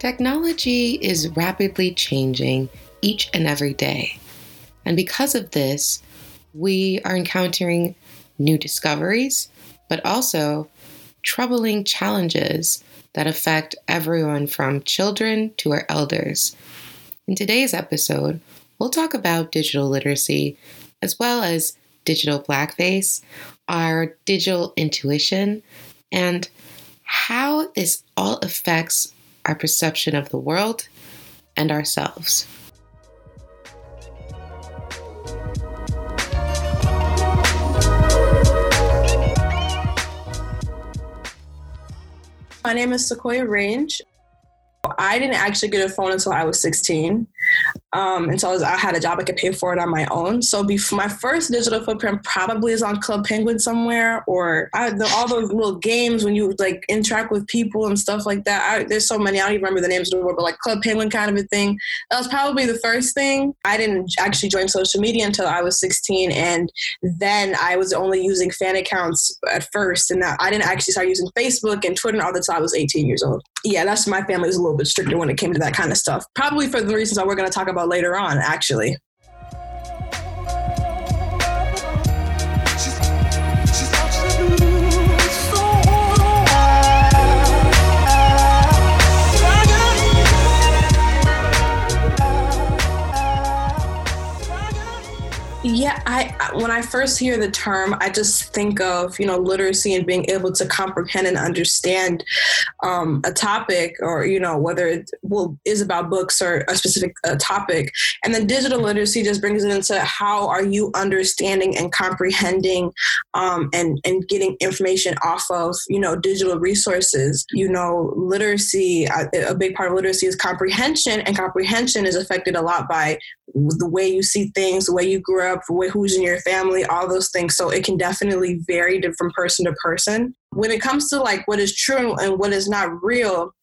Technology is rapidly changing each and every day. And because of this, we are encountering new discoveries, but also troubling challenges that affect everyone from children to our elders. In today's episode, we'll talk about digital literacy as well as digital blackface, our digital intuition, and how this all affects our perception of the world and ourselves. My name is Sequoia Range. I didn't actually get a phone until I was 16. Um, and so I, was, I, had a job I could pay for it on my own. So before my first digital footprint probably is on Club Penguin somewhere, or I, the, all those little games when you like interact with people and stuff like that. I, there's so many I don't even remember the names of the word, but like Club Penguin kind of a thing. That was probably the first thing. I didn't actually join social media until I was 16, and then I was only using fan accounts at first, and that I didn't actually start using Facebook and Twitter all time I was 18 years old. Yeah, that's my family a little bit stricter when it came to that kind of stuff. Probably for the reasons that we're going to talk about later on, actually. Yeah, I when I first hear the term, I just think of you know literacy and being able to comprehend and understand um, a topic, or you know whether it well is about books or a specific uh, topic, and then digital literacy just brings it into how are you understanding and comprehending um, and and getting information off of you know digital resources. You know, literacy a big part of literacy is comprehension, and comprehension is affected a lot by the way you see things, the way you grew up, who's in your family, all those things. So it can definitely vary from person to person. When it comes to like what is true and what is not real,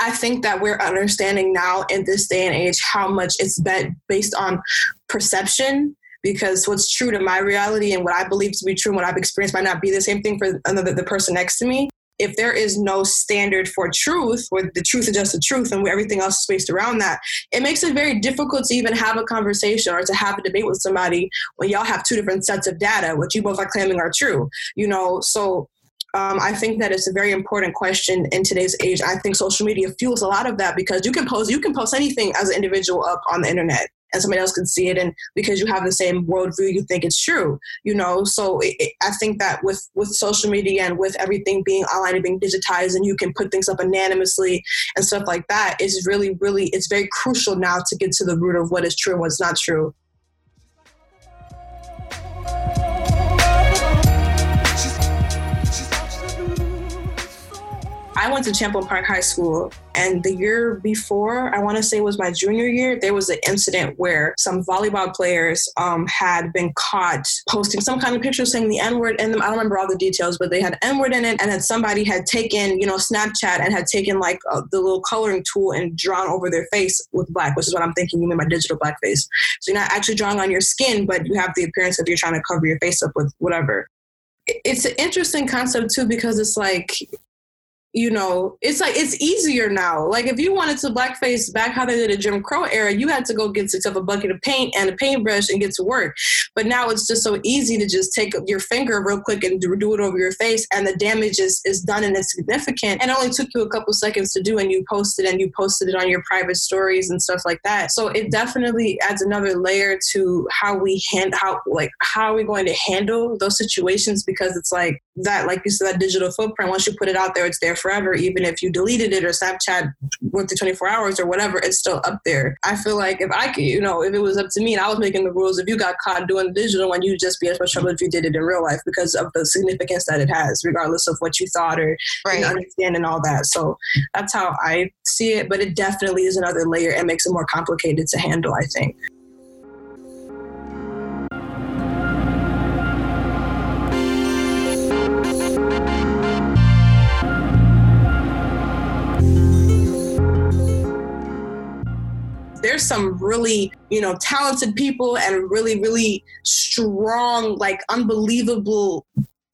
I think that we're understanding now in this day and age how much it's based on perception because what's true to my reality and what I believe to be true and what I've experienced might not be the same thing for another the person next to me if there is no standard for truth, where the truth is just the truth and everything else is based around that, it makes it very difficult to even have a conversation or to have a debate with somebody when y'all have two different sets of data, which you both are claiming are true. You know, so um, I think that it's a very important question in today's age. I think social media fuels a lot of that because you can post you can post anything as an individual up on the internet and somebody else can see it. And because you have the same worldview you think it's true you know? So it, i think that with with social media and with everything being online and being digitized and you can put things up anonymously and stuff like that is really really it's very crucial now to get to the root of what is true and what's not true I went to Champlin Park High School, and the year before, I want to say was my junior year, there was an incident where some volleyball players um, had been caught posting some kind of picture saying the N word in them. I don't remember all the details, but they had N word in it, and then somebody had taken, you know, Snapchat and had taken like uh, the little coloring tool and drawn over their face with black, which is what I'm thinking you mean by digital blackface. So you're not actually drawing on your skin, but you have the appearance of you're trying to cover your face up with whatever it's an interesting concept too because it's like you know, it's like it's easier now. Like if you wanted to blackface back how they did a Jim Crow era, you had to go get yourself a bucket of paint and a paintbrush and get to work. But now it's just so easy to just take your finger real quick and do it over your face, and the damage is, is done and it's significant. And it only took you a couple seconds to do, and you posted and you posted it on your private stories and stuff like that. So it definitely adds another layer to how we hand how like how are we going to handle those situations because it's like that, like you said, that digital footprint. Once you put it out there, it's there forever, even if you deleted it or Snapchat went to 24 hours or whatever, it's still up there. I feel like if I could, you know, if it was up to me and I was making the rules, if you got caught doing the digital one, you'd just be as much trouble if you did it in real life because of the significance that it has, regardless of what you thought or right. understand and all that. So that's how I see it. But it definitely is another layer and makes it more complicated to handle, I think. Some really, you know, talented people and really, really strong, like unbelievable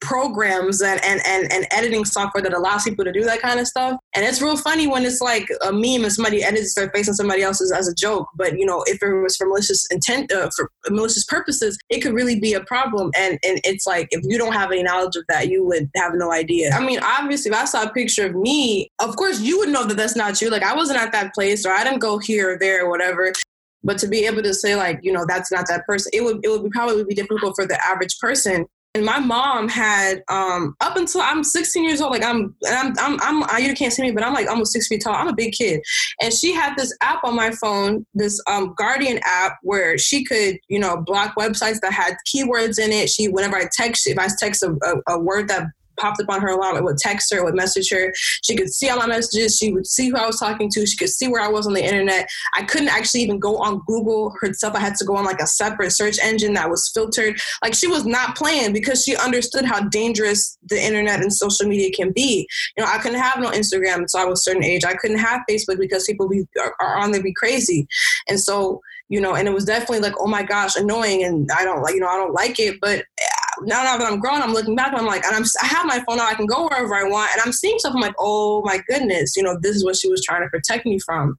programs and, and, and, and editing software that allows people to do that kind of stuff. And it's real funny when it's like a meme and somebody edits their face on somebody else's as a joke. But you know, if it was for malicious intent, uh, for malicious purposes, it could really be a problem. And and it's like if you don't have any knowledge of that, you would have no idea. I mean, obviously, if I saw a picture of me, of course you would know that that's not you. Like I wasn't at that place, or I didn't go here or there or whatever. But to be able to say like, you know, that's not that person, it would it would be probably be difficult for the average person and my mom had um, up until I'm 16 years old. Like I'm, I'm, I'm, I'm, I, you can't see me, but I'm like almost six feet tall. I'm a big kid, and she had this app on my phone, this um, Guardian app, where she could, you know, block websites that had keywords in it. She, whenever I text, if I text a, a, a word that popped up on her alarm. It would text her, it would message her. She could see all my messages. She would see who I was talking to. She could see where I was on the internet. I couldn't actually even go on Google herself. I had to go on like a separate search engine that was filtered. Like she was not playing because she understood how dangerous the internet and social media can be. You know, I couldn't have no Instagram until I was a certain age. I couldn't have Facebook because people be, are, are on there be crazy. And so, you know, and it was definitely like, oh my gosh, annoying. And I don't like, you know, I don't like it. But now that I'm grown, I'm looking back and I'm like, and I'm, I have my phone now, I can go wherever I want. And I'm seeing stuff, I'm like, oh my goodness, you know, this is what she was trying to protect me from.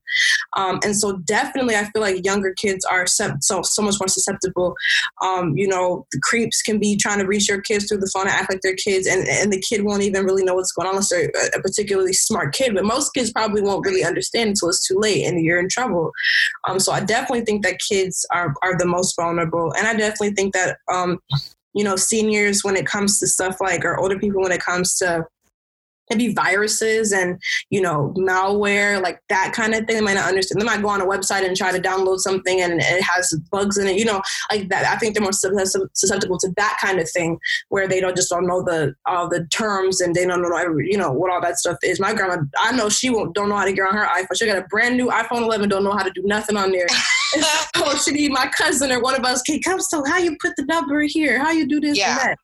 Um, and so definitely, I feel like younger kids are so, so much more susceptible. Um, you know, the creeps can be trying to reach your kids through the phone and act like they're kids, and, and the kid won't even really know what's going on unless they're a particularly smart kid. But most kids probably won't really understand until it's too late and you're in trouble. Um, so I definitely think that kids are, are the most vulnerable. And I definitely think that um, you know, seniors when it comes to stuff like, or older people when it comes to maybe viruses and you know malware like that kind of thing they might not understand they might go on a website and try to download something and it has bugs in it you know like that i think they're more susceptible to that kind of thing where they don't just don't know the all the terms and they don't know every, you know what all that stuff is. My grandma i know she won't don't know how to get on her iphone she got a brand new iphone 11 don't know how to do nothing on there oh she need my cousin or one of us can come so how you put the number here how you do this yeah. and that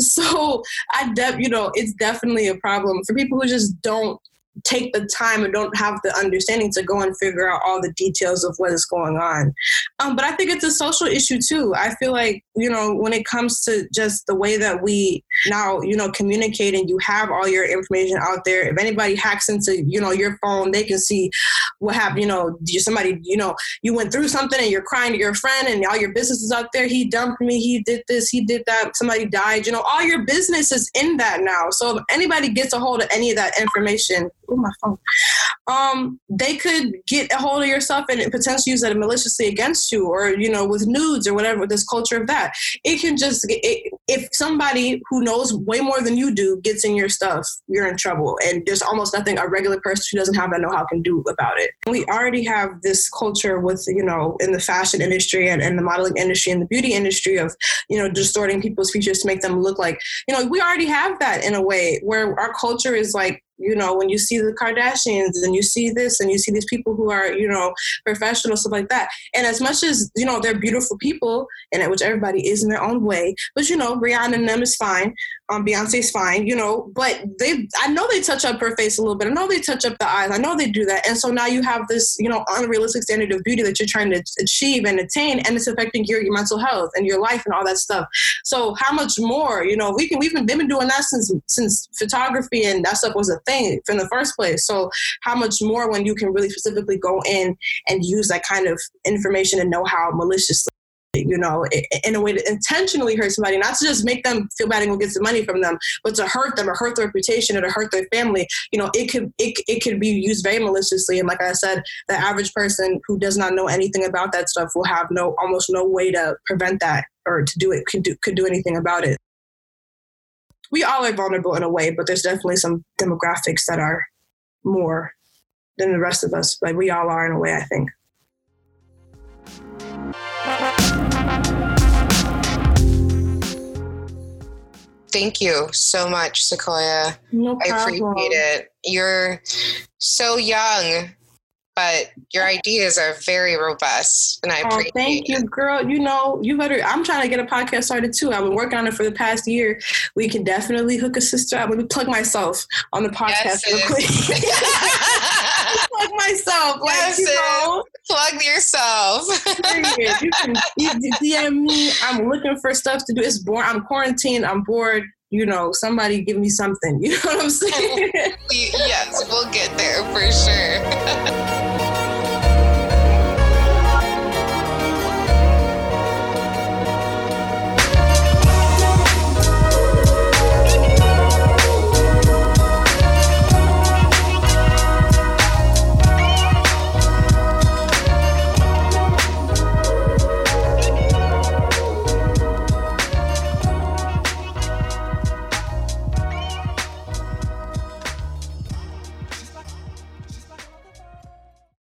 so i de- you know it's definitely a problem for people who just don't take the time and don't have the understanding to go and figure out all the details of what is going on. Um, but I think it's a social issue too. I feel like, you know, when it comes to just the way that we now, you know, communicate and you have all your information out there, if anybody hacks into, you know, your phone, they can see what happened. You know, somebody, you know, you went through something and you're crying to your friend and all your business is out there. He dumped me. He did this. He did that. Somebody died. You know, all your business is in that now. So if anybody gets a hold of any of that information, oh my phone, um, they could get a hold of your stuff and potentially use that maliciously against you, or you know, with nudes or whatever. This culture of that, it can just it, if somebody who knows way more than you do gets in your stuff, you're in trouble, and there's almost nothing a regular person who doesn't have that know-how can do about it. We already have this culture with you know in the fashion industry and, and the modeling industry and the beauty industry of you know distorting people's features to make them look like you know we already have that in a way where our culture is like you know, when you see the Kardashians and you see this and you see these people who are, you know, professional, stuff like that. And as much as, you know, they're beautiful people, and which everybody is in their own way, but, you know, Rihanna and them is fine um, Beyonce's fine, you know, but they, I know they touch up her face a little bit. I know they touch up the eyes. I know they do that. And so now you have this, you know, unrealistic standard of beauty that you're trying to achieve and attain, and it's affecting your, your mental health and your life and all that stuff. So how much more, you know, we can, we've been, they've been doing that since, since photography and that stuff was a thing from the first place. So how much more when you can really specifically go in and use that kind of information and know how maliciously you know, in a way to intentionally hurt somebody, not to just make them feel bad and go get some money from them, but to hurt them or hurt their reputation or to hurt their family. You know, it could it, it could be used very maliciously. And like I said, the average person who does not know anything about that stuff will have no almost no way to prevent that or to do it could do could do anything about it. We all are vulnerable in a way, but there's definitely some demographics that are more than the rest of us. But we all are in a way, I think. Thank you so much, Sequoia. No problem. I appreciate it. You're so young, but your ideas are very robust, and I oh, appreciate. Thank you, girl. You know, you better. I'm trying to get a podcast started too. I've been working on it for the past year. We can definitely hook a sister up. Let me plug myself on the podcast yes, real quick. plug myself, like yes, you know, plug yourself. you can DM me. I'm looking for stuff to do. It's boring. I'm quarantined. I'm bored. You know, somebody give me something. You know what I'm saying? yes, we'll get there for sure.